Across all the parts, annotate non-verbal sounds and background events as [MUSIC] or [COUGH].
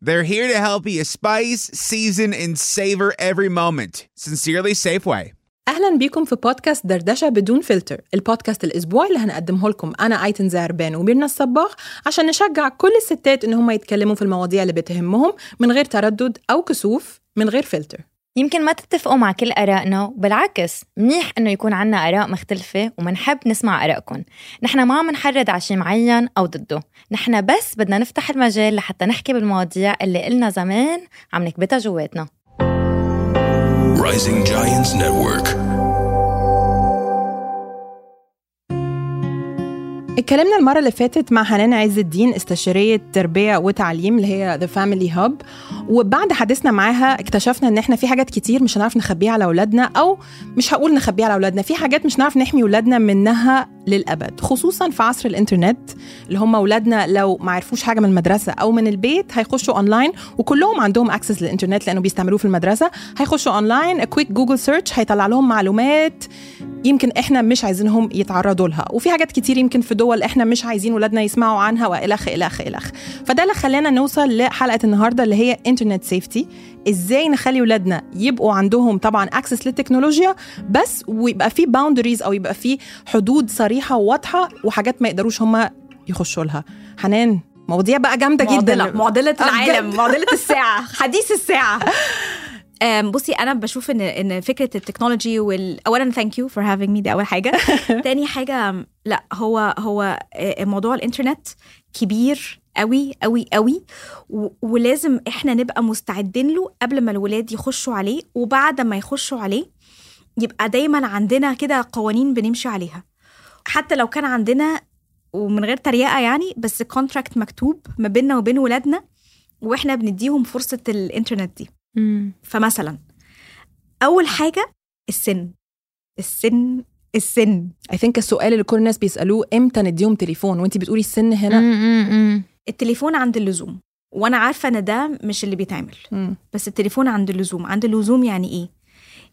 They're here to help you spice, season, and savor every moment. Sincerely, Safeway. أهلا بيكم في بودكاست دردشة بدون فلتر البودكاست الأسبوعي اللي هنقدمه لكم أنا أيتن زعربان وميرنا الصباغ عشان نشجع كل الستات إن هم يتكلموا في المواضيع اللي بتهمهم من غير تردد أو كسوف من غير فلتر يمكن ما تتفقوا مع كل آرائنا وبالعكس منيح إنه يكون عنا آراء مختلفة ومنحب نسمع آرائكم. نحن ما عم نحرض على شيء معين أو ضده. نحن بس بدنا نفتح المجال لحتى نحكي بالمواضيع اللي قلنا زمان عم نكبتها جواتنا. Rising Giants Network. اتكلمنا المرة اللي فاتت مع حنان عز الدين استشارية تربية وتعليم اللي هي The Family Hub. وبعد حديثنا معاها اكتشفنا إن إحنا في حاجات كتير مش هنعرف نخبيها على أولادنا أو مش هقول نخبيها على أولادنا في حاجات مش هنعرف نحمي أولادنا منها للأبد خصوصا في عصر الإنترنت اللي هم أولادنا لو ما عرفوش حاجة من المدرسة أو من البيت هيخشوا اونلاين وكلهم عندهم access للإنترنت لأنه بيستعملوه في المدرسة هيخشوا online quick Google search هيطلع لهم معلومات يمكن إحنا مش عايزينهم يتعرضوا لها. وفي حاجات كتير يمكن في دول إحنا مش عايزين ولادنا يسمعوا عنها والخ الخ الخ فده اللي خلانا نوصل لحلقة النهارده اللي هي internet safety إزاي نخلي ولادنا يبقوا عندهم طبعا access للتكنولوجيا بس ويبقى في boundaries أو يبقى في حدود صريحة وواضحة وحاجات ما يقدروش هم يخشوا لها. حنان مواضيع بقى جامدة جدا. معضلة معضلة آه، العالم بجد. معضلة الساعة [LAUGHS] حديث الساعة. أم، بصي أنا بشوف إن إن فكرة التكنولوجي وال اولا thank you for having me دي أول حاجة. [LAUGHS] تاني حاجة لا هو هو موضوع الإنترنت كبير قوي قوي قوي ولازم إحنا نبقى مستعدين له قبل ما الولاد يخشوا عليه وبعد ما يخشوا عليه يبقى دايما عندنا كده قوانين بنمشي عليها. حتى لو كان عندنا ومن غير تريقة يعني بس contract مكتوب ما بيننا وبين ولادنا وإحنا بنديهم فرصة الإنترنت دي. فمثلا أول حاجة السن. السن السن. I think السؤال اللي كل الناس بيسألوه إمتى نديهم تليفون؟ وانت بتقولي السن هنا؟ التليفون عند اللزوم. وأنا عارفة إن ده مش اللي بيتعمل. مم. بس التليفون عند اللزوم. عند اللزوم يعني إيه؟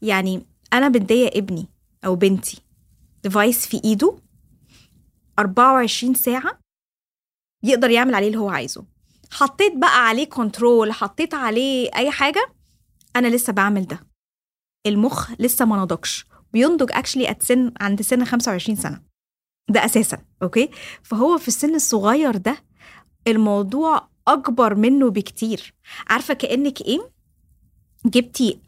يعني أنا بدي ابني أو بنتي device في إيده 24 ساعة يقدر يعمل عليه اللي هو عايزه. حطيت بقى عليه control حطيت عليه أي حاجة أنا لسه بعمل ده. المخ لسه ما نضجش. بينضج actually at سن عند سن 25 سنة. ده أساسا أوكي؟ فهو في السن الصغير ده الموضوع أكبر منه بكتير. عارفة كأنك إيه؟ جبتي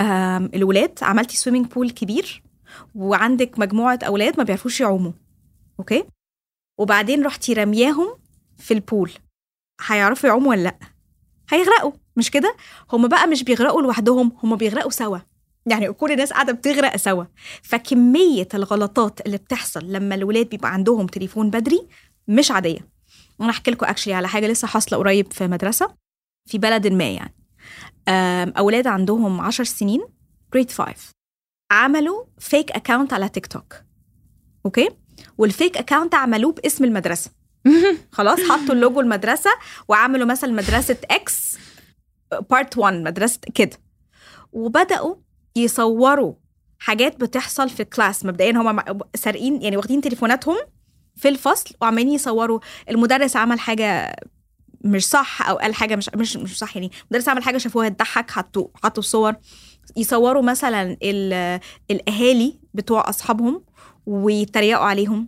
الولاد عملتي swimming pool كبير وعندك مجموعة أولاد ما بيعرفوش يعوموا أوكي؟ وبعدين رحتي رمياهم في ال pool هيعرفوا يعوموا ولا لأ؟ هيغرقوا. مش كده؟ هم بقى مش بيغرقوا لوحدهم هم بيغرقوا سوا. يعني كل الناس قاعدة بتغرق سوا. فكمية الغلطات اللي بتحصل لما الولاد بيبقى عندهم تليفون بدري مش عادية. أنا احكي لكم actually على حاجة لسه حاصلة قريب في مدرسة في بلد ما يعني. أولاد عندهم 10 سنين grade 5 عملوا fake account على تيك توك أوكي؟ وال fake account عملوه باسم المدرسة. [LAUGHS] خلاص حطوا اللوجو المدرسة وعملوا مثلا مدرسة X part 1 مدرسة كده. وبدأوا يصوروا حاجات بتحصل في ال class مبدئيا هم سارقين يعني واخدين تليفوناتهم في الفصل وعمالين يصوروا. المدرس عمل حاجة مش صح أو قال حاجة مش مش مش صح. يعني المدرس عمل حاجة شافوها تضحك حطوا حطوا الصور يصوروا مثلا ال- الأهالي بتوع أصحابهم ويتريقوا عليهم.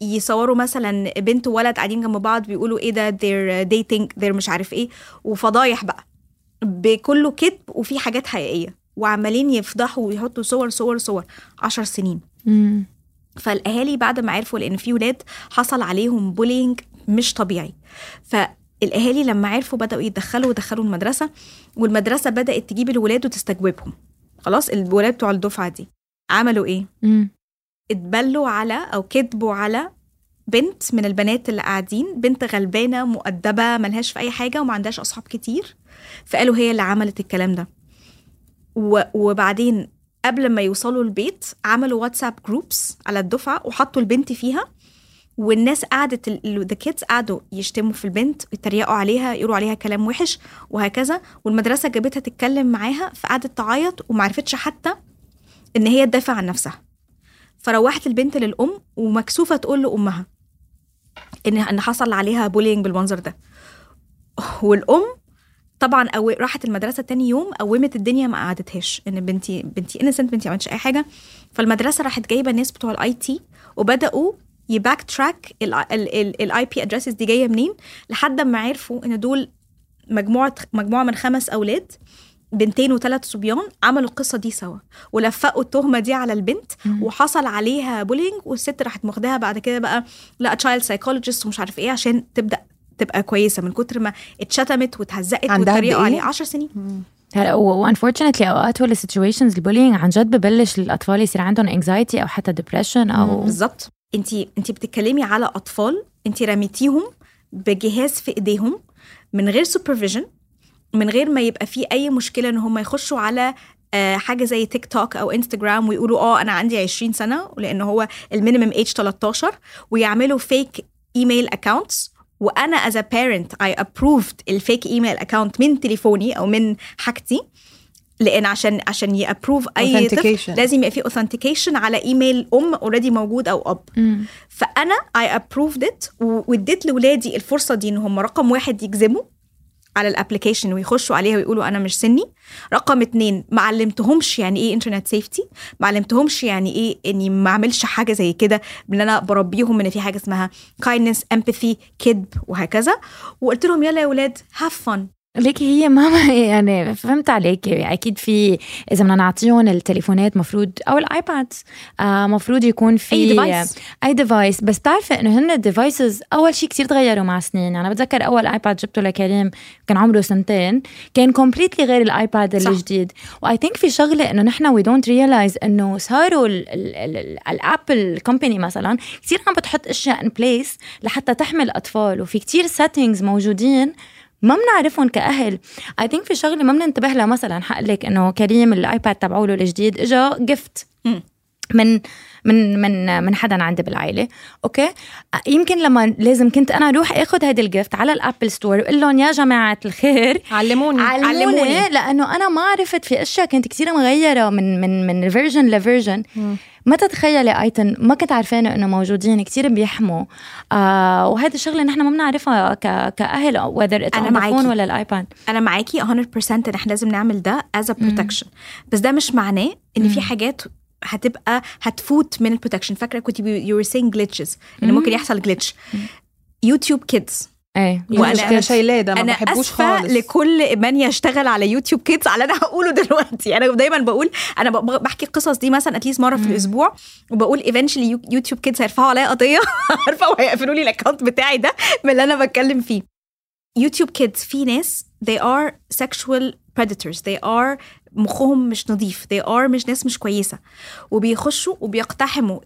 يصوروا مثلا بنت وولد قاعدين جنب بعض بيقولوا إيه ده they're dating they're مش عارف إيه وفضايح بقى بكله كذب وفي حاجات حقيقية وعمالين يفضحوا ويحطوا صور صور صور عشر سنين. فالأهالي بعد ما عرفوا لأن في ولاد حصل عليهم بولينج مش طبيعي. فالأهالي لما عرفوا بدأوا يتدخلوا ودخلوا المدرسة والمدرسة بدأت تجيب الولاد وتستجوبهم. خلاص الولاد بتوع الدفعة دي عملوا إيه؟ اتبلوا على أو كذبوا على بنت من البنات اللي قاعدين. بنت غلبانة مؤدبة ملهاش في أي حاجة وما عندهاش أصحاب كتير. فقالوا هي اللي عملت الكلام ده. وبعدين قبل ما يوصلوا البيت عملوا WhatsApp groups على الدفعة وحطوا البنت فيها. والناس قعدت the kids قعدوا يشتموا في البنت يتريقوا عليها يقولوا عليها كلام وحش وهكذا. والمدرسة جابتها تتكلم معاها فقعدت تعيط ومعرفتش حتى إن هي تدافع عن نفسها. فروحت البنت للأم ومكسوفة تقول لأمها ان إن حصل عليها bullying بالمنظر ده. والأم طبعا أو راحت المدرسة تاني يوم قومت الدنيا ما قعدتهاش إن بنتي بنتي انسنت بنتي ما عملتش أي حاجة. فالمدرسة راحت جايبة الناس بتوع ال IT وبدأوا ي back track ال IP addresses دي جاية منين؟ لحد ما عرفوا إن دول مجموعه مجموعة من خمس أولاد بنتين وثلاث صبيان عملوا القصة دي سوا ولفقوا التهمة دي على البنت وحصل عليها bullying والست راحت ماخداها بعد كده بقى لا child psychologist ومش عارف إيه عشان تبدأ تبقى كويسة من كتر ما اتشتمت واتهزقت واتريقوا إيه؟ عليها 10 سنين. هلا و unfortunately أوقات ولا situations ال bullying عن جد ببلش الأطفال يصير عندهم anxiety أو حتى depression أو بالظبط. انت انت بتتكلمي على أطفال انت رميتيهم بجهاز في إيديهم من غير supervision من غير ما يبقى في أي مشكلة إن هم يخشوا على آه، حاجة زي تيك توك أو انستجرام ويقولوا آه أنا عندي 20 سنة لأن هو ال minimum age 13 ويعملوا fake email accounts وأنا as a parent I approved ال fake email account من تليفوني أو من حاجتي لأن عشان عشان ي approve أي طفل. لازم يبقى في authentication على ايميل أم already موجود أو أب مم. فأنا I approved it واديت لاولادي الفرصة دي إن هم رقم واحد يجزموا على ال application ويخشوا عليها ويقولوا أنا مش سني. رقم اتنين ما علمتهمش يعني إيه internet safety ما علمتهمش يعني إيه إني ما أعملش حاجة زي كده ان أنا بربيهم إن في حاجة اسمها kindness empathy كذب وهكذا. وقلت لهم يلا يا ولاد have fun. ليكي هي ماما [LAUGHS] يعني فهمت عليكي أكيد في إذا بدنا نعطيهم التليفونات مفروض أو الآيباد آه مفروض يكون في أي device. أي device بس بتعرفي إنه هن ال devices أول شيء كتير تغيروا مع سنين. أنا بتذكر أول آيباد جبته لكريم كان عمره سنتين كان completely غير الآيباد. الجديد و I think في شغلة إنه نحن we don't realize إنه صاروا ال Apple company مثلا كثير عم بتحط أشياء in place لحتى تحمي الأطفال. وفي كتير settings موجودين ما بنعرفهم كأهل I think في شغلة ما بننتبه لها مثلا حقلك إنه كريم الآيباد تبعوله الجديد اجى gift. من من من من حدا عندي بالعائلة. أوكي؟ يمكن لما لازم كنت أنا أروح أخذ هيدي ال gift على ال Apple Store وأقول لهم يا جماعة الخير علموني علموني. لأنه أنا ما عرفت في أشياء كانت كثير مغيرة من من من version ل version ما تتخيلي ايتن ما كنت عارفانه إنه موجودين كثير بيحموا. آه وهذه الشغله نحن ما بنعرفها ك- كأهل وذر أنا. معاكي. ولا الايباد أنا معاكي 100% إن إحنا لازم نعمل ده از بروتكشن بس ده مش معناه إن في حاجات هتبقى هتفوت من البروتكشن فاكرة كنت يو سينج جلitches إن ممكن يحصل جلitch يوتيوب كيدز إيه وأنا- أنا شايلاه ده ما أنا بحبوش خالص. لكل من يشتغل على يوتيوب كيدز على أنا هقوله دلوقتي. أنا دايما بقول أنا بحكي القصص دي مثلا at least مرة في الأسبوع وبقول eventually يوتيوب كيدز هيرفعوا عليا قضية [LAUGHS] عارفه وهيقفلوا لي ال account بتاعي ده من اللي أنا بتكلم فيه. يوتيوب كيدز في ناس they are sexual predators. They are مخهم مش نظيف. They are مش ناس مش كويسة. وبيخشوا وبيقتحموا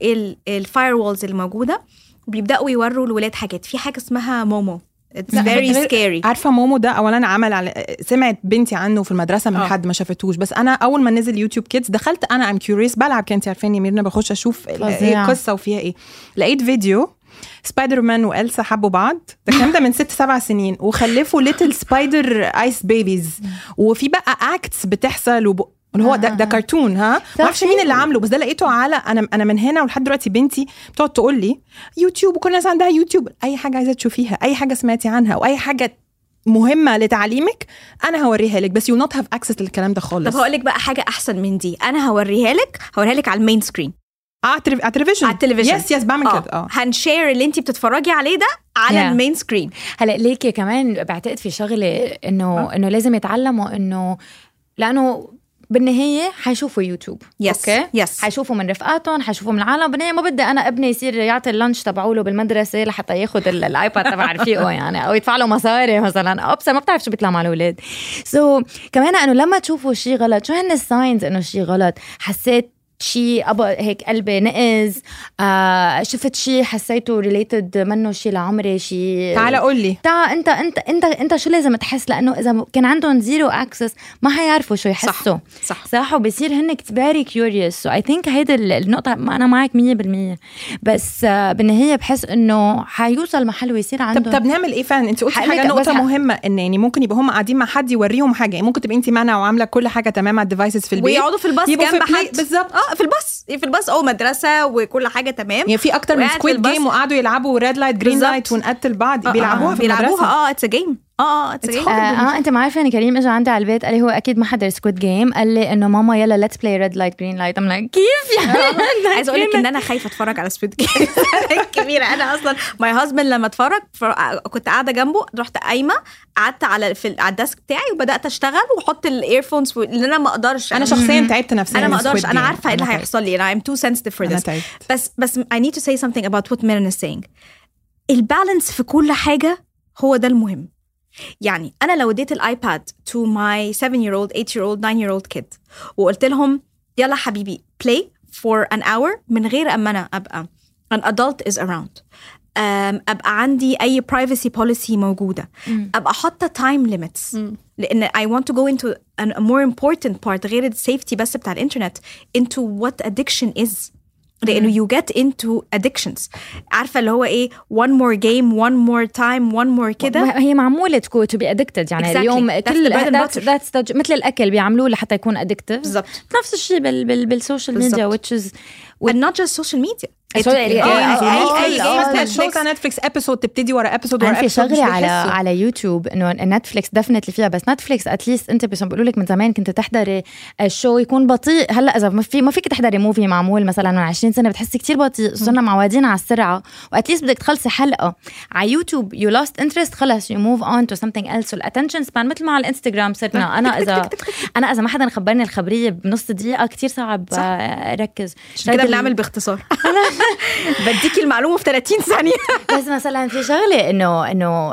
ال firewalls الموجوده وبيبدأوا يوروا الولاد حاجات. في حاجة اسمها مومو. It's لا، very scary. عارفة مومو ده اولا عمل على سمعت بنتي عنه في المدرسة من آه. حد ما شافتوش. بس أنا أول ما نزل يوتيوب كيدز دخلت أنا I'm curious بلعب. كنت عارفاني ميرنا بخش أشوف إيه. القصة وفيها إيه. لقيت فيديو سبايدر مان وإلسا حبوا بعض. ده الكلام ده من ست سبع سنين. وخلفوا little spider ice babies. وفي بقى acts بتحصل وب... اللي هو ده ده كرتون ها؟ ما أعرفش مين اللي عامله بس ده لقيته على أنا أنا من هنا ولحد دلوقتي بنتي بتقعد تقول لي يوتيوب وكل الناس عندها يوتيوب. أي حاجة عايزة تشوفيها أي حاجة سمعتي عنها أو أي حاجة مهمة لتعليمك أنا هوريها لك. بس you not have access للكلام ده خالص. طب هقول لك بقى حاجة أحسن من دي. أنا هوريها لك هوريها لك على ال main screen. آه على التلف- على التلفزيون على التلفزيون yes yes بعمل كده. آه. هن share اللي انت بتتفرجي عليه ده على Yeah. ال main screen. هلا ليكي كمان بعتقد في شغلة إنه إنه لازم يتعلموا انه لأنه بالنهاية حيشوفوا يوتيوب yes أوكي؟ yes حيشوفوا من رفقاتهم حيشوفوا من العالم. بالنهاية ما بدي أنا ابني يصير يعطي ال lunch تبعوله بالمدرسة لحتى ياخذ ال- الايباد تبع رفيقه يعني أو يدفع له مصاري مثلا. ابصر ما بتعرف شو بيطلع مع الأولاد. so so, كمان إنه لما تشوفوا شيء غلط شو هن ال signs إنه شيء غلط؟ حسيت شيء هيك قلبي نقز. آه شفت شيء حسيته related منه شيء لعمري شيء تعال قول لي. تعال انت انت انت انت شو لازم تحس؟ لأنه إذا كان عندهم zero access ما حيعرفوا شو يحسوا. صح. صح وبصير هن very curious so I think هيدي النقطة ما أنا معك 100% بس آه بالنهاية بحس إنه حيوصل محل ويصير عندهم طب طب نعمل إيه فعلا؟ أنت قلتي حاجة نقطة مهمة ان يعني ممكن يبقى هم قاعدين مع حد يوريهم حاجة. يعني ممكن تبقي أنت معنا وعاملة كل حاجة تمام على ال devices في البيت. ويقعدوا في الباص يبقوا في جنب حد. بالظبط. آه في الباص في الباص أو مدرسة وكل حاجة تمام يعني في أكتر من Squid. Game وقعدوا يلعبوا red light green. light ونقتل بعض آه، بيلعبوها آه، في بيلعبوها آه it's game آه آه اتس It's game horrible. آه أنت ما عارفه ان كريم اجى عندي على البيت قال لي هو أكيد ما حضر Squid Game قال لي إنه ماما يلا let's play red light green light I'm like كيف يعني؟ عايزه أقول لك إن أنا خايفة أتفرج على [LAUGHS] Squid Game كبيرة. أنا أصلا my husband لما اتفرج فر- كنت قاعدة جنبه رحت قايمة قعدت على في على ال desk بتاعي وبدأت أشتغل وأحط ال earphones لأن أنا ما أقدرش. أنا شخصيا تعبت نفسيا أنا ما أقدرش. أنا. عارفة إيه اللي. هيحصل لي. أنا sensitive for أنا this. تعبت. بس بس I need to say something about what Meron is saying. البالانس في كل حاجة هو ده المهم. يعني أنا لو اديت الآيباد to my 7 year old 8 year old 9 year old kid وقلت لهم يلا حبيبي play for an hour من غير أما أنا أبقى an adult is around أم، أبقى عندي أي privacy policy موجودة أبقى حاطة time limits لأن I want to go into an, a more important part غير السيفتي بس بتاع الإنترنت into what addiction is لأنه you get into addictions. عارفة اللي هو إيه؟ one more game one more time one more كده. هي معمولة تكون to be addicted يعني Exactly. اليوم كل that's, that's the, مثل الأكل بيعملوه لحتى يكون addictive بالظبط نفس الشيء بال بال بال social media which is and not just social media. shows على نتفليكس episode تبتدي ورا episode ورا episode شغله على على يوتيوب إنه نتفليكس definitely فيها بس نتفليكس at least أنت بس بيقولوا لك من زمان كنت تحضري الشو يكون بطيء. هلأ إذا ما في ما فيك تحضري movie معمول مثلا من 20 سنة بتحسي كتير بطيء. صرنا معودين على السرعة. و at least بدك تخلصي حلقة. على يوتيوب you lost interest خلص you move on to something else وال attention span مثل ما على الانستغرام صرنا. [LAUGHS] أنا إذا أنا إذا ما حدا خبرني الخبرية بنص دقيقة كتير صعب عشان كده بنعمل باختصار. [LAUGHS] [LAUGHS] بديكي المعلومة في 30 ثانية. [LAUGHS] بس مثلا في شغلة إنه إنه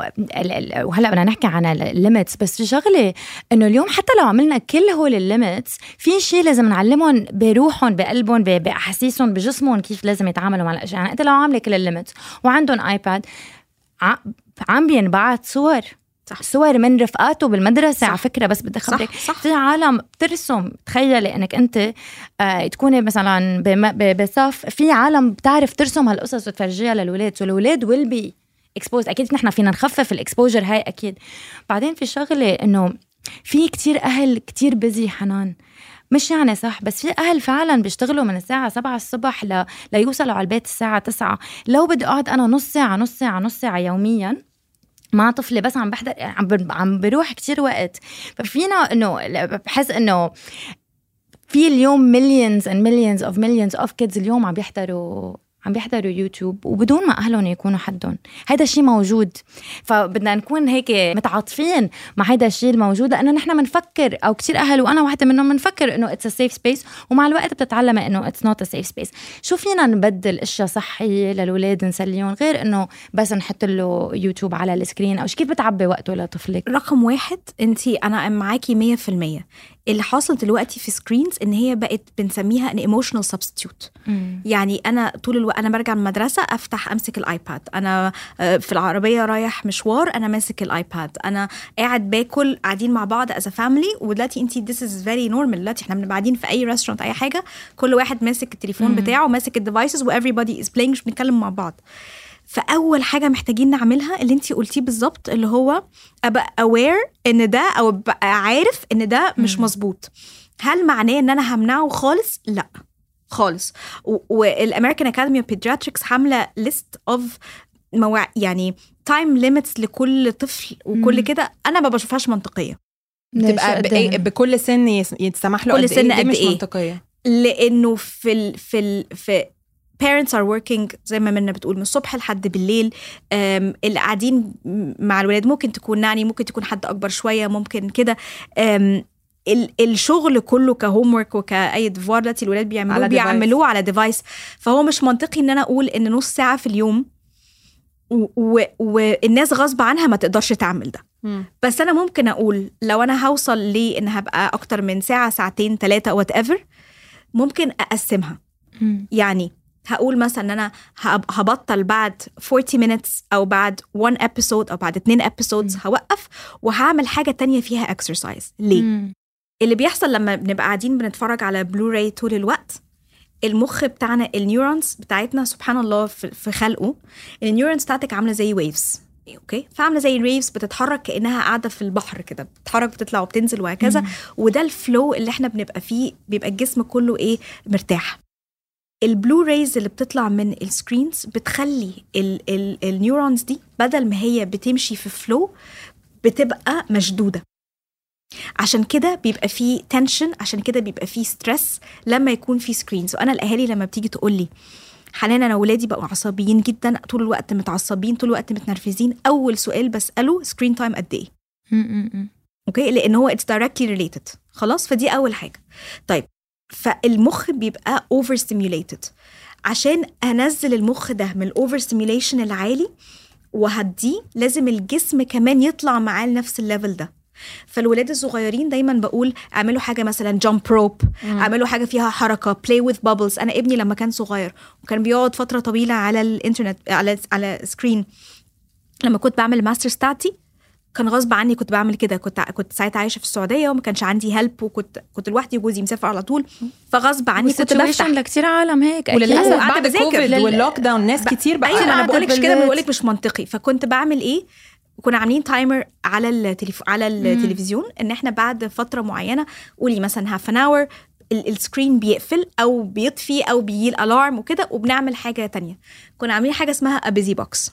وهلأ بدنا نحكي عن ال limits بس في شغلة إنه اليوم حتى لو عملنا كل هول ال limits في شيء لازم نعلمهم بروحهم بقلبهم بأحاسيسهم بجسمهم كيف لازم يتعاملوا مع الأشياء. يعني أنت لو عاملة كل ال limits وعندهم ايباد عم بينبعت صور. صح. صور من رفقاته بالمدرسة صح. على فكرة بس بدي أخبرك. صح، صح. في عالم بترسم تخيلي إنك أنت آه تكوني مثلا بصف في عالم بتعرف ترسم هالقصص وتفرجيها للولاد. so الولاد will be exposed أكيد نحن فينا نخفف ال exposure هاي أكيد. بعدين في شغلة إنه في كتير أهل كتير بزي حنان. مش يعني صح بس في أهل فعلا بيشتغلوا من الساعة 7 الصبح ل... ليوصلوا على البيت الساعة 9 لو بدي أقعد أنا نص ساعة نص ساعة نص ساعة يوميا مع طفلي بس عم بحضر عم بروح كتير وقت. ففينا إنه بحس إنه في اليوم millions and millions of millions of kids اليوم عم بيحضروا عم بيحضروا يوتيوب وبدون ما أهلهم يكونوا حدهم. هذا الشيء موجود. فبدنا نكون هيك متعاطفين مع هذا الشيء الموجود لأنه نحن بنفكر أو كثير أهل وأنا واحدة منهم بنفكر إنه it's safe space ومع الوقت بتتعلمي إنه it's not safe space شو فينا نبدل إشياء صحية للاولاد نسليهم؟ غير إنه بس نحط له يوتيوب على ال screen أو كيف بتعبي وقته لطفلك؟ رقم واحد انت أنا معاكي 100% اللي حاصل دلوقتي في screens إن هي بقت بنسميها an emotional substitute يعني أنا طول الوقت أنا برجع من المدرسة أفتح أمسك الآيباد. أنا آه، في العربية رايح مشوار أنا ماسك الآيباد. أنا قاعد باكل قاعدين مع بعض as family ودلوقتي انت this is very normal دلوقتي إحنا بنبقى قاعدين في أي restaurant أي حاجة كل واحد ماسك التليفون بتاعه ماسك ال devices و everybody is playing مش بنتكلم مع بعض. فأول حاجة محتاجين نعملها اللي انت قلتيه بالظبط اللي هو أبقى aware إن ده أو أبقى عارف إن ده مش مظبوط. هل معناه إن أنا همنعه خالص؟ لأ. خالص. وال American Academy of Pediatrics عامله list of مواع يعني time limits لكل طفل وكل. كده أنا ما بشوفهاش منطقية. بتبقى بإيه- بكل سن يتسمح له كل قد سن إيه؟ دي قد مش إيه؟ منطقية. لأنه في ال في ال في parents are working زي ما منا بتقول من الصبح لحد بالليل. اللي قاعدين مع الولاد ممكن تكون nanny ممكن تكون حد أكبر شوية ممكن كده. الشغل كله ك homework وكأي devoir دلوقتي الولاد بيعملوه على device. بيعملوه على device فهو مش منطقي إن أنا أقول إن نص ساعة في اليوم والناس غصب عنها ما تقدرش تعمل ده. بس أنا ممكن أقول لو أنا هوصل ليه إن هبقى أكتر من ساعة ساعتين ثلاثة whatever ممكن أقسمها. يعني هقول مثلا إن أنا هب- هبطل بعد 40 minutes أو بعد 1 episode أو بعد 2 episodes هوقف وهعمل حاجة تانية فيها exercise. ليه؟ مم. اللي بيحصل لما بنبقى قاعدين بنتفرج على blue ray طول الوقت المخ بتاعنا ال neurons بتاعتنا سبحان الله في خلقه ال neurons بتاعتك عاملة زي waves okay فعاملة زي ال waves بتتحرك كأنها قاعدة في البحر كده بتتحرك بتطلع وبتنزل وهكذا. وده ال flow اللي إحنا بنبقى فيه بيبقى الجسم كله إيه؟ مرتاح. ال blue rays اللي بتطلع من ال screens بتخلي ال- ال- neurons دي بدل ما هي بتمشي في flow بتبقى مشدودة. عشان كده بيبقى فيه tension عشان كده بيبقى فيه stress لما يكون في screens وأنا الأهالي لما بتيجي تقول لي حنان أنا ولادي بقوا عصبيين جدا طول الوقت متعصبين طول الوقت متنرفزين. أول سؤال بسأله screen time قد إيه. okay؟ لأن هو it's directly related خلاص؟ فدي أول حاجة. طيب فالمخ بيبقى over stimulated عشان أنزل المخ ده من ال over stimulation العالي وهديه لازم الجسم كمان يطلع معاه لنفس ال level ده. فالولاد الصغيرين دايما بقول اعملوا حاجة مثلا jump rope اعملوا حاجة فيها حركة play with bubbles أنا ابني لما كان صغير وكان بيقعد فترة طويلة على الإنترنت على على screen لما كنت بعمل ال masters بتاعتي كان غصب عني كنت بعمل كده كنت كنت ساعتها عايشة في السعودية وما كانش عندي help وكنت كنت لوحدي وجوزي مسافر على طول فغصب عني كنت بفتح لكتير عالم هيك. وللأسف بعد بذاكر. كوفيد لل- واللوك داون ناس كتير بقى أيوه أنا مش كده. بقولك مش منطقي فكنت بعمل إيه كنا عاملين timer على التليف... على التلفزيون إن إحنا بعد فترة معينة قولي مثلا half an hour ال screen بيقفل أو بيطفي أو بيجي ال alarm وكده وبنعمل حاجة تانية. كنا عاملين حاجة اسمها busy box.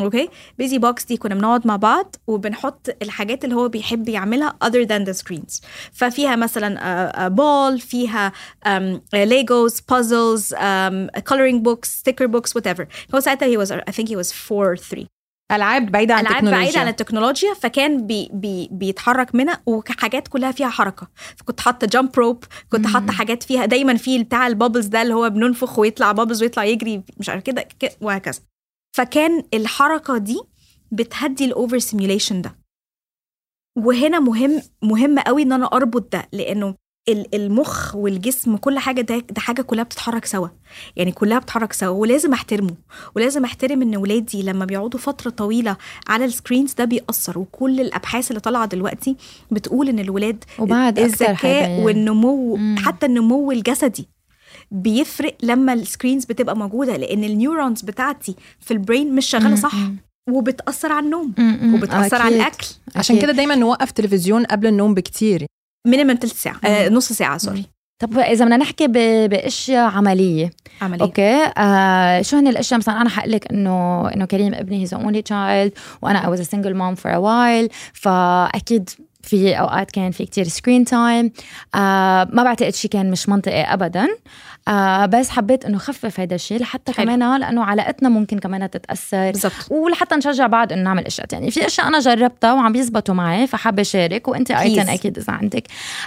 Okay busy box دي كنا بنقعد مع بعض وبنحط الحاجات اللي هو بيحب يعملها other than the screens. ففيها مثلا bowl فيها Legos puzzles coloring books sticker books whatever. هو ساعتها he was I think he was 4 3 ألعاب بعيدة عن ألعاب التكنولوجيا. بعيده عن التكنولوجيا فكان بي بي بيتحرك منها وحاجات كلها فيها حركة. فكنت حاطة jump rope كنت حاطة حاجات فيها دايما في بتاع ال bubbles ده اللي هو بننفخ ويطلع bubbles ويطلع يجري مش عارف كده وهكذا. فكان الحركة دي بتهدي ال over stimulation ده. وهنا مهم مهم قوي إن أنا أربط ده لأنه المخ والجسم كل حاجة ده ده حاجة كلها بتتحرك سوا. يعني كلها بتتحرك سوا. ولازم أحترمه. ولازم أحترم إن ولادي لما بيقعدوا فترة طويلة على ال screens ده بيأثر. وكل الأبحاث اللي طالعة دلوقتي بتقول إن الولاد وبعد الذكاء حيبين. والنمو مم. حتى النمو الجسدي بيفرق لما ال screens بتبقى موجودة. لأن ال neurons بتاعتي في ال brain مش شغالة صح. وبتأثر على النوم. وبتأثر على الأكل. عشان كده دايما نوقف تلفزيون قبل النوم بكتير. minimum تلت ساعة. آه نص ساعة sorry طب إذا بدنا نحكي بأشياء عملية. عملية. Okay. آه شو هن الأشياء؟ مثلا أنا حقول لك إنه إنه كريم ابني he's only child وأنا I was a single mom for a while فأكيد في أوقات كان في كتير screen time آه ما بعتقد شيء كان مش منطقي ابدا. آه بس حبيت إنه خفف هذا الشيء لحتى حلو. كمان لأنه علاقتنا ممكن كمان تتأثر. بالضبط. ولحتى نشجع بعض إنه نعمل إشياء يعني في إشياء أنا جربتها وعم بيزبطوا معي فحابة أشارك وأنت أيضا. أكيد إذا عندك.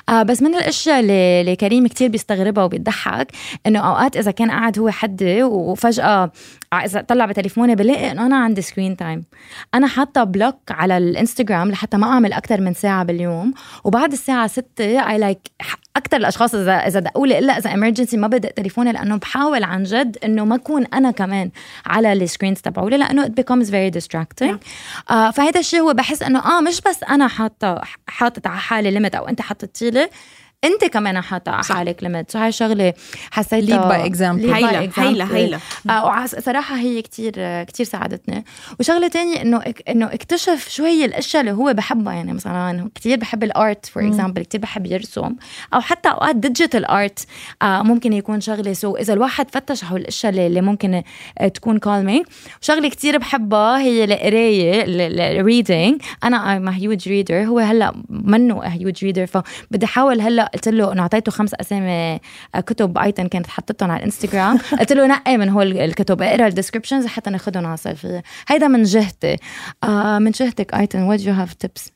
آه بس من الأشياء اللي, اللي كريم كتير بيستغربها وبيضحك إنه أوقات إذا كان قاعد هو حدي وفجأة إذا طلع بتليفوني بلاقي إنه أنا عندي screen time أنا حاطة block على الإنستغرام لحتى ما أعمل أكثر من ساعة باليوم. وبعد الساعة 6 I like أكثر الأشخاص اذا إذا دقوا لي إلا إذا emergency ما بدق تليفوني لأنه بحاول عن جد إنه ما أكون أنا كمان على ال screens تبعولي لأنه it becomes very distracting Yeah. آه فهذا الشيء هو بحس إنه آه مش بس أنا حاطه حاطط على حالي limit أو أنت حطيتي لي انت كمان حاطة على. حالك limit so هاي شغلة حسيتها example. lead by هيلا. هيلا هيلا صراحة هي كتير كتير ساعدتني. وشغلة تانية إنه إنه اكتشف شو هي الأشياء اللي هو بحبها. يعني مثلا كتير بحب ال art for example كتير بحب يرسم. أو حتى أوقات digital art آه ممكن يكون شغلة. so إذا الواحد فتش على الأشياء اللي, ممكن آه، تكون calming وشغلة كتير بحبها هي القراية ال reading I'm a huge reader. هو هلأ منه huge reader. فبدي أحاول هلأ قلت له إنه أعطيته خمس أسامي آه، كتب ايتن كانت حطتهم على الانستغرام [LAUGHS] قلت له نقي من هول الكتب؟ أقرأ ال descriptions حتى ناخذهم على الصيفيه هيدا من جهتي. آه من جهتك ايتن what you have tips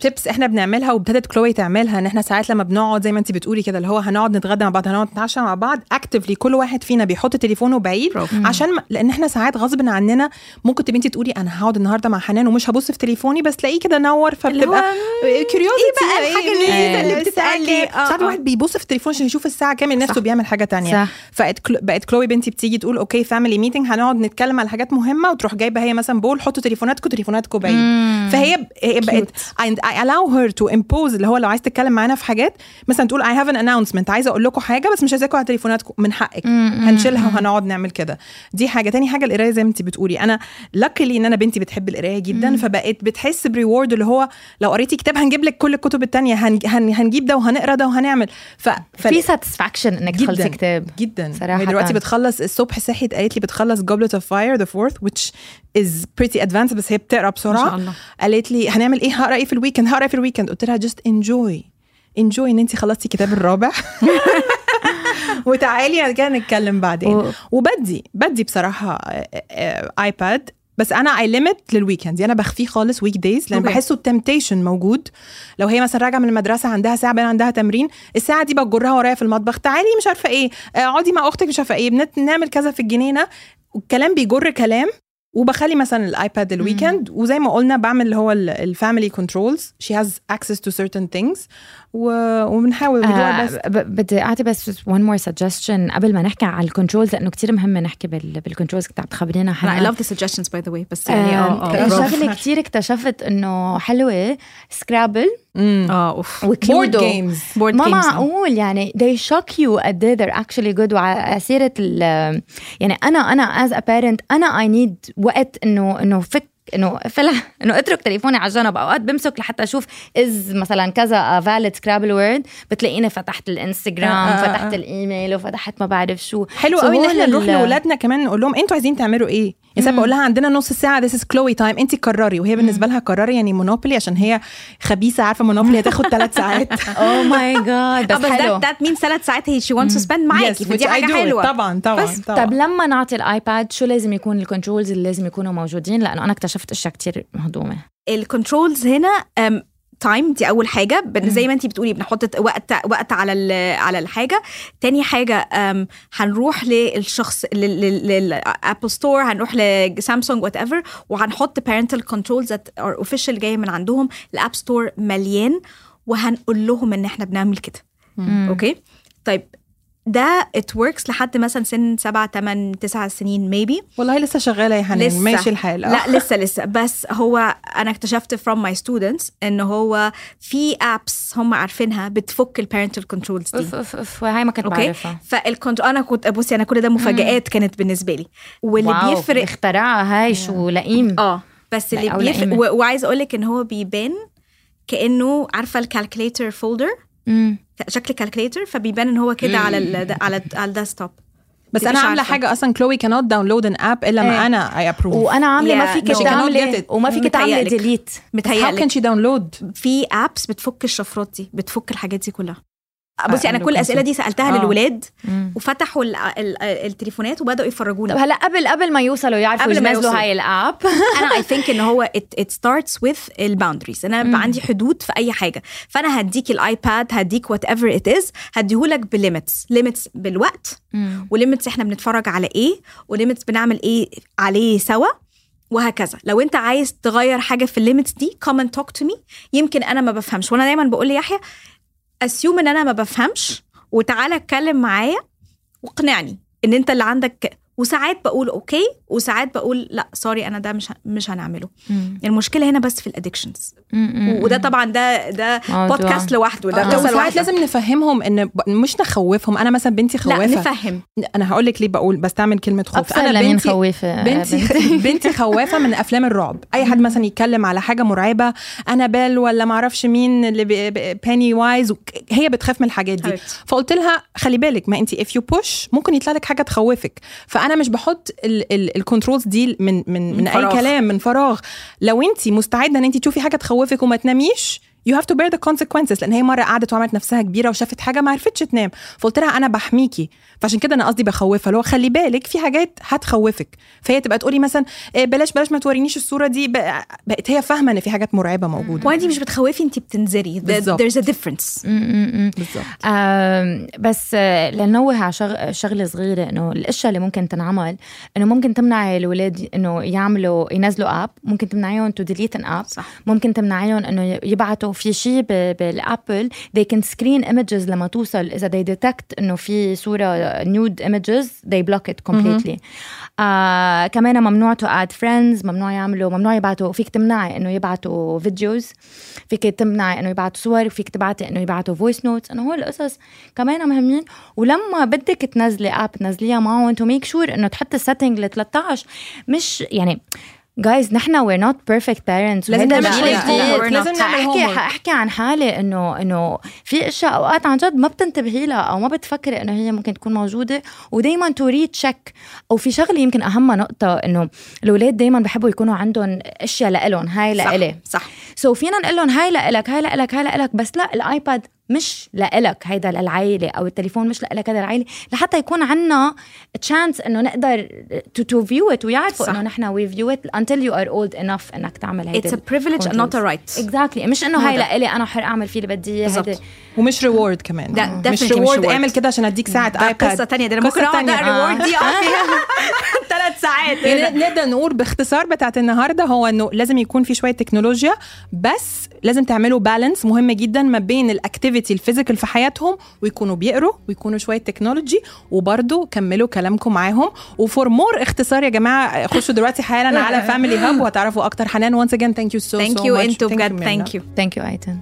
tips إحنا بنعملها وابتدت كلوي تعملها إن إحنا ساعات لما بنقعد زي ما انت بتقولي كده اللي هو هنقعد نتغدى مع بعض هنقعد نتعشى مع بعض actively كل واحد فينا بيحط تليفونه بعيد. عشان لأن إحنا ساعات غصب عننا ممكن تبقي انت تقولي أنا هقعد النهارده مع حنان ومش هبص في تليفوني بس تلاقيه كده نور فبتبقى curiosity إيه بقى الحاجة اللذيذة اللي بتسألي؟ آه، ساعات آه. الواحد بيبص في التليفون عشان يشوف الساعة كام نفسه. بيعمل حاجة تانية. فبقت كلو... بقت كلوي بنتي بتيجي تقول okay family meeting هنقعد نتكلم على حاجات مهمة وتروح جايبة هي مثلا bowl حطوا تليفوناتكم تليفوناتكم بعيد فهي بقت and I allow her to impose اللي هو لو عايز تتكلم معانا في حاجات مثلا تقول I have an announcement عايزة أقول لكم حاجة بس مش عايزاكم على تليفوناتكم من حقك. هنشيلها وهنقعد نعمل كده. دي حاجة. تاني حاجة القراية زي ما انت بتقولي. أنا luckily إن أنا بنتي بتحب القراية جدا فبقت بتحس ب reward اللي هو لو قريتي كتاب هنجيب لك كل الكتب التانية. هن... هن... هنجيب ده وهنقرا ده وهنعمل. ف... ف... في satisfaction إنك. تخلصي كتاب. جدا. صراحة. هي دلوقتي بتخلص الصبح صحيت قالت لي بتخلص Goblet of Fire the fourth which is pretty advanced بس هي بتقرأ بسرعة. ما شاء الله. قالت لي هنعمل إيه؟ هقرأ إيه في ال weekend هقرأ إيه في ال weekend قلت لها just enjoy. Enjoy إن انت خلصتي الكتاب الرابع. [LAUGHS] وتعالي كده نتكلم بعدين. و- وبدي بدي بصراحة iPad بس أنا I limit لل weekend أنا بخفيه خالص weekdays لأن okay. بحسه ال temptation موجود. لو هي مثلا راجعة من المدرسة عندها ساعة بين عندها تمرين الساعة دي بجرها ورايا في المطبخ. تعالي مش عارفة إيه. آه، اقعدي مع أختك مش عارفة إيه. بنت نعمل كذا في الجنينة. والكلام بيجر كلام. وبخلي مثلا ال iPad ال weekend وزي ما قلنا بعمل اللي هو ال family controls she has access to certain things. و- وبنحاول آه بدي أعطي بس one more suggestion. قبل ما نحكي على ال controls لأنه كتير مهم نحكي بال- بال controls كنت عم تخبرينا I حنان love the suggestions by the way بس يعني آه آه، برافو. شغلة كتير اكتشفت إنه حلوة Scrabble آه أوف. و Cluedo games. Board ما آه. معقول يعني they shock you قد إيه they're actually good. وعلى سيرة ال- يعني أنا أنا as a parent أنا I need وقت إنه إنه فك إنه فلا إنه اترك تليفوني على جنب أوقات بمسك لحتى أشوف is مثلا كذا valid Scrabble word بتلاقيني فتحت الانستغرام آه، آه، فتحت آه. الإيميل وفتحت ما بعرف شو. حلو قوي إن إحنا نروح لاولادنا كمان نقول لهم أنتوا عايزين تعملوا إيه؟ يعني بقول لها عندنا نص ساعة this is كلوي time انت قرري وهي بالنسبة لها قرري يعني Monopoly عشان هي خبيثة عارفة Monopoly هتاخد ثلاث ساعات. Oh my God بس [LAUGHS] بس حلو. that means ثلاث ساعات هي wants to spend معاكي فدي حاجة. حلوة. طبعا طبعا بس طبعا. طب لما نعطي ال iPad شو لازم يكون ال controls اللي لازم يكونوا موجودين؟ لأنه أنا اكتشفت أشياء كتير مهضومة. ال controls هنا time دي أول حاجة. زي ما انت بتقولي بنحط وقت وقت على على الحاجة. تاني حاجة هنروح للشخص لل Apple Store هنروح ل Samsung whatever وهنحط parental controls that are official جاية من عندهم. ال App Store مليان وهنقول لهم إن إحنا بنعمل كده. أوكي؟ طيب ده it works لحد مثلا سن سبعة تمن تسعة سنين maybe. والله لسه شغالة يا حنان. ماشي الحال. آه. لا لسه لسه. بس هو أنا اكتشفت from my students إن هو في apps هم عارفينها بتفك البارنتال كنترولز اوف دي. أوف أوف هاي ما كنت أوكي؟ بعرفها. فالكنت أنا كنت بصي أنا كل ده مفاجآت كانت بالنسبة لي. واللي واو، بيفرق اختراعها هاي شو لئيم آه. بس اللي بيفرق لئيمة. و- وعايزة أقول لك إن هو بيبان كأنه عارفة الكالكوليتر فولدر مم. شكل كالكوليتر فبيبان إن هو كده على ال على على الديسكتوب بس أنا عاملة. حاجة أصلا كلوي كانوت داونلود ان اب إلا ما إيه. أنا اي ابروف وأنا عاملة ما فيك it. وما فيك تعملي متهيألك. ديليت هاو متهيألك كان شي داونلود في apps بتفك الشفرات دي بتفك الحاجات دي كلها بصي أنا كل الأسئلة دي سألتها آه. للولاد مم. وفتحوا ال- ال- التليفونات وبدأوا طب يفرجونا. هلا قبل قبل ما يوصلوا يعرفوا قبل ما ينزلوا يوصلوا. هاي ال app. [LAUGHS] أنا I think إن هو it, it starts with ال boundaries أنا بقى عندي حدود في أي حاجة. فأنا هديك ال iPad هديك whatever it is هديهولك ب limits limits بالوقت و limits إحنا بنتفرج على إيه و limits بنعمل إيه عليه سوا وهكذا. لو أنت عايز تغير حاجة في ال limits دي and talk to me. يمكن أنا ما بفهمش. وأنا دايما بقول ليحيى assume إن أنا ما بفهمش وتعالى اتكلم معايا واقنعني إن أنت اللي عندك وساعات بقول okay وساعات بقول لأ sorry أنا ده مش مش هنعمله. المشكلة هنا بس في ال addictions وده طبعا ده ده. بودكاست لوحده ده لا قصه وساعات لوحدها لازم نفهمهم إن ب- مش نخوفهم. أنا مثلا بنتي لأ خوافة. نفهم. أنا هقول لك ليه بقول بستعمل كلمة خوف. أنا بنتي خوافة بنتي [LAUGHS] بنتي. خوافة من أفلام الرعب. أي حد مثلا يتكلم على حاجة مرعبة أنا بال ولا ما أعرفش مين اللي Pennywise هي بتخاف من الحاجات دي. فقلت لها خلي بالك ما انت if you push ممكن يطلع لك حاجة تخوفك. فأنا مش بحط ال controls دي من من من, من أي. كلام من فراغ لو انت مستعدة إن انت تشوفي حاجة تخوفك وما تناميش you have to bear the consequences. لأن هي مرة قعدت وعملت نفسها كبيرة وشافت حاجة ما عرفتش تنام. فقلت لها أنا بحميكي. فعشان كده أنا قصدي بخوفها. لو خلي بالك في حاجات هتخوفك. فهي تبقى تقولي مثلا إيه بلاش بلاش ما تورينيش الصورة دي. بق- بقت هي فاهمة إن في حاجات مرعبة موجودة. وانت مش بتخوفي انت بالظبط. there's a difference. بالظبط. بس لنوه على شغ- شغلة صغيرة إنه الاشياء اللي ممكن تنعمل إنه ممكن تمنعي الاولاد إنه يعملوا ينزلوا app ممكن تمنعيهم to delete an app. ممكن تمنعيهم إنه يبعتوا في شيء بال Apple they can screen images لما توصل. إذا they detect إنه في صورة nude images they block it completely. آه كمان ممنوع to add friends ممنوع يعملوا ممنوع يبعتوا فيك تمنعي إنه يبعتوا videos فيك تمنعي إنه يبعتوا صور. وفيك تبعتي إنه يبعتوا voice notes إنه هول القصص كمان مهمين. ولما بدك تنزلي app تنزليها معهم to make sure إنه تحطي ال setting ل 13 مش يعني جايز نحن we're not perfect parents. لازم نعمل. لازم homework. حاحكي عن حالي انه إنه في أشياء أوقات عن جد ما بتنتبهي لها أو ما بتفكري إنه هي ممكن تكون موجودة. ودائما to recheck أو في شغلة يمكن أهم نقطة إنه الأولاد دائما بحبوا يكونوا عندهم أشياء لإلهم. هاي صح، لإلي. صح. so فينا نقول لهم هاي لإلك هاي لإلك هاي لإلك. بس لا ال iPad مش لإلك هيدا للعائلة أو التليفون مش لإلك هيدا للعائلة لحتى يكون عنا chance إنه نقدر to to view it ويعرفوا. إنه نحن we view it until you are old enough إنك تعمل هيدا it's a privilege and not a right. مش إنه هاي. لإلي أنا حر أعمل فيه اللي بدي. هيدا ومش reward كمان. ده مش reward reward. اعمل كده عشان أديك ساعة ده iPad قصة تانية. ده أنا ممكن قصة أقعد تانية. ال reward دي. اقعد فيها [LAUGHS] ثلاث ساعات. يعني نقدر نقول باختصار بتاعت النهارده هو إنه لازم يكون في شوية تكنولوجيا بس لازم تعملوا balance مهم جدا ما بين ال activity ال physical في حياتهم ويكونوا بيقروا ويكونوا شوية technology وبرده كملوا كلامكم معاهم. و for more اختصار يا جماعة خشوا دلوقتي حالا على [LAUGHS] Family Hub وهتعرفوا أكتر. حنان once again thank you so thank you أنتوا بجد thank you thank you ايتن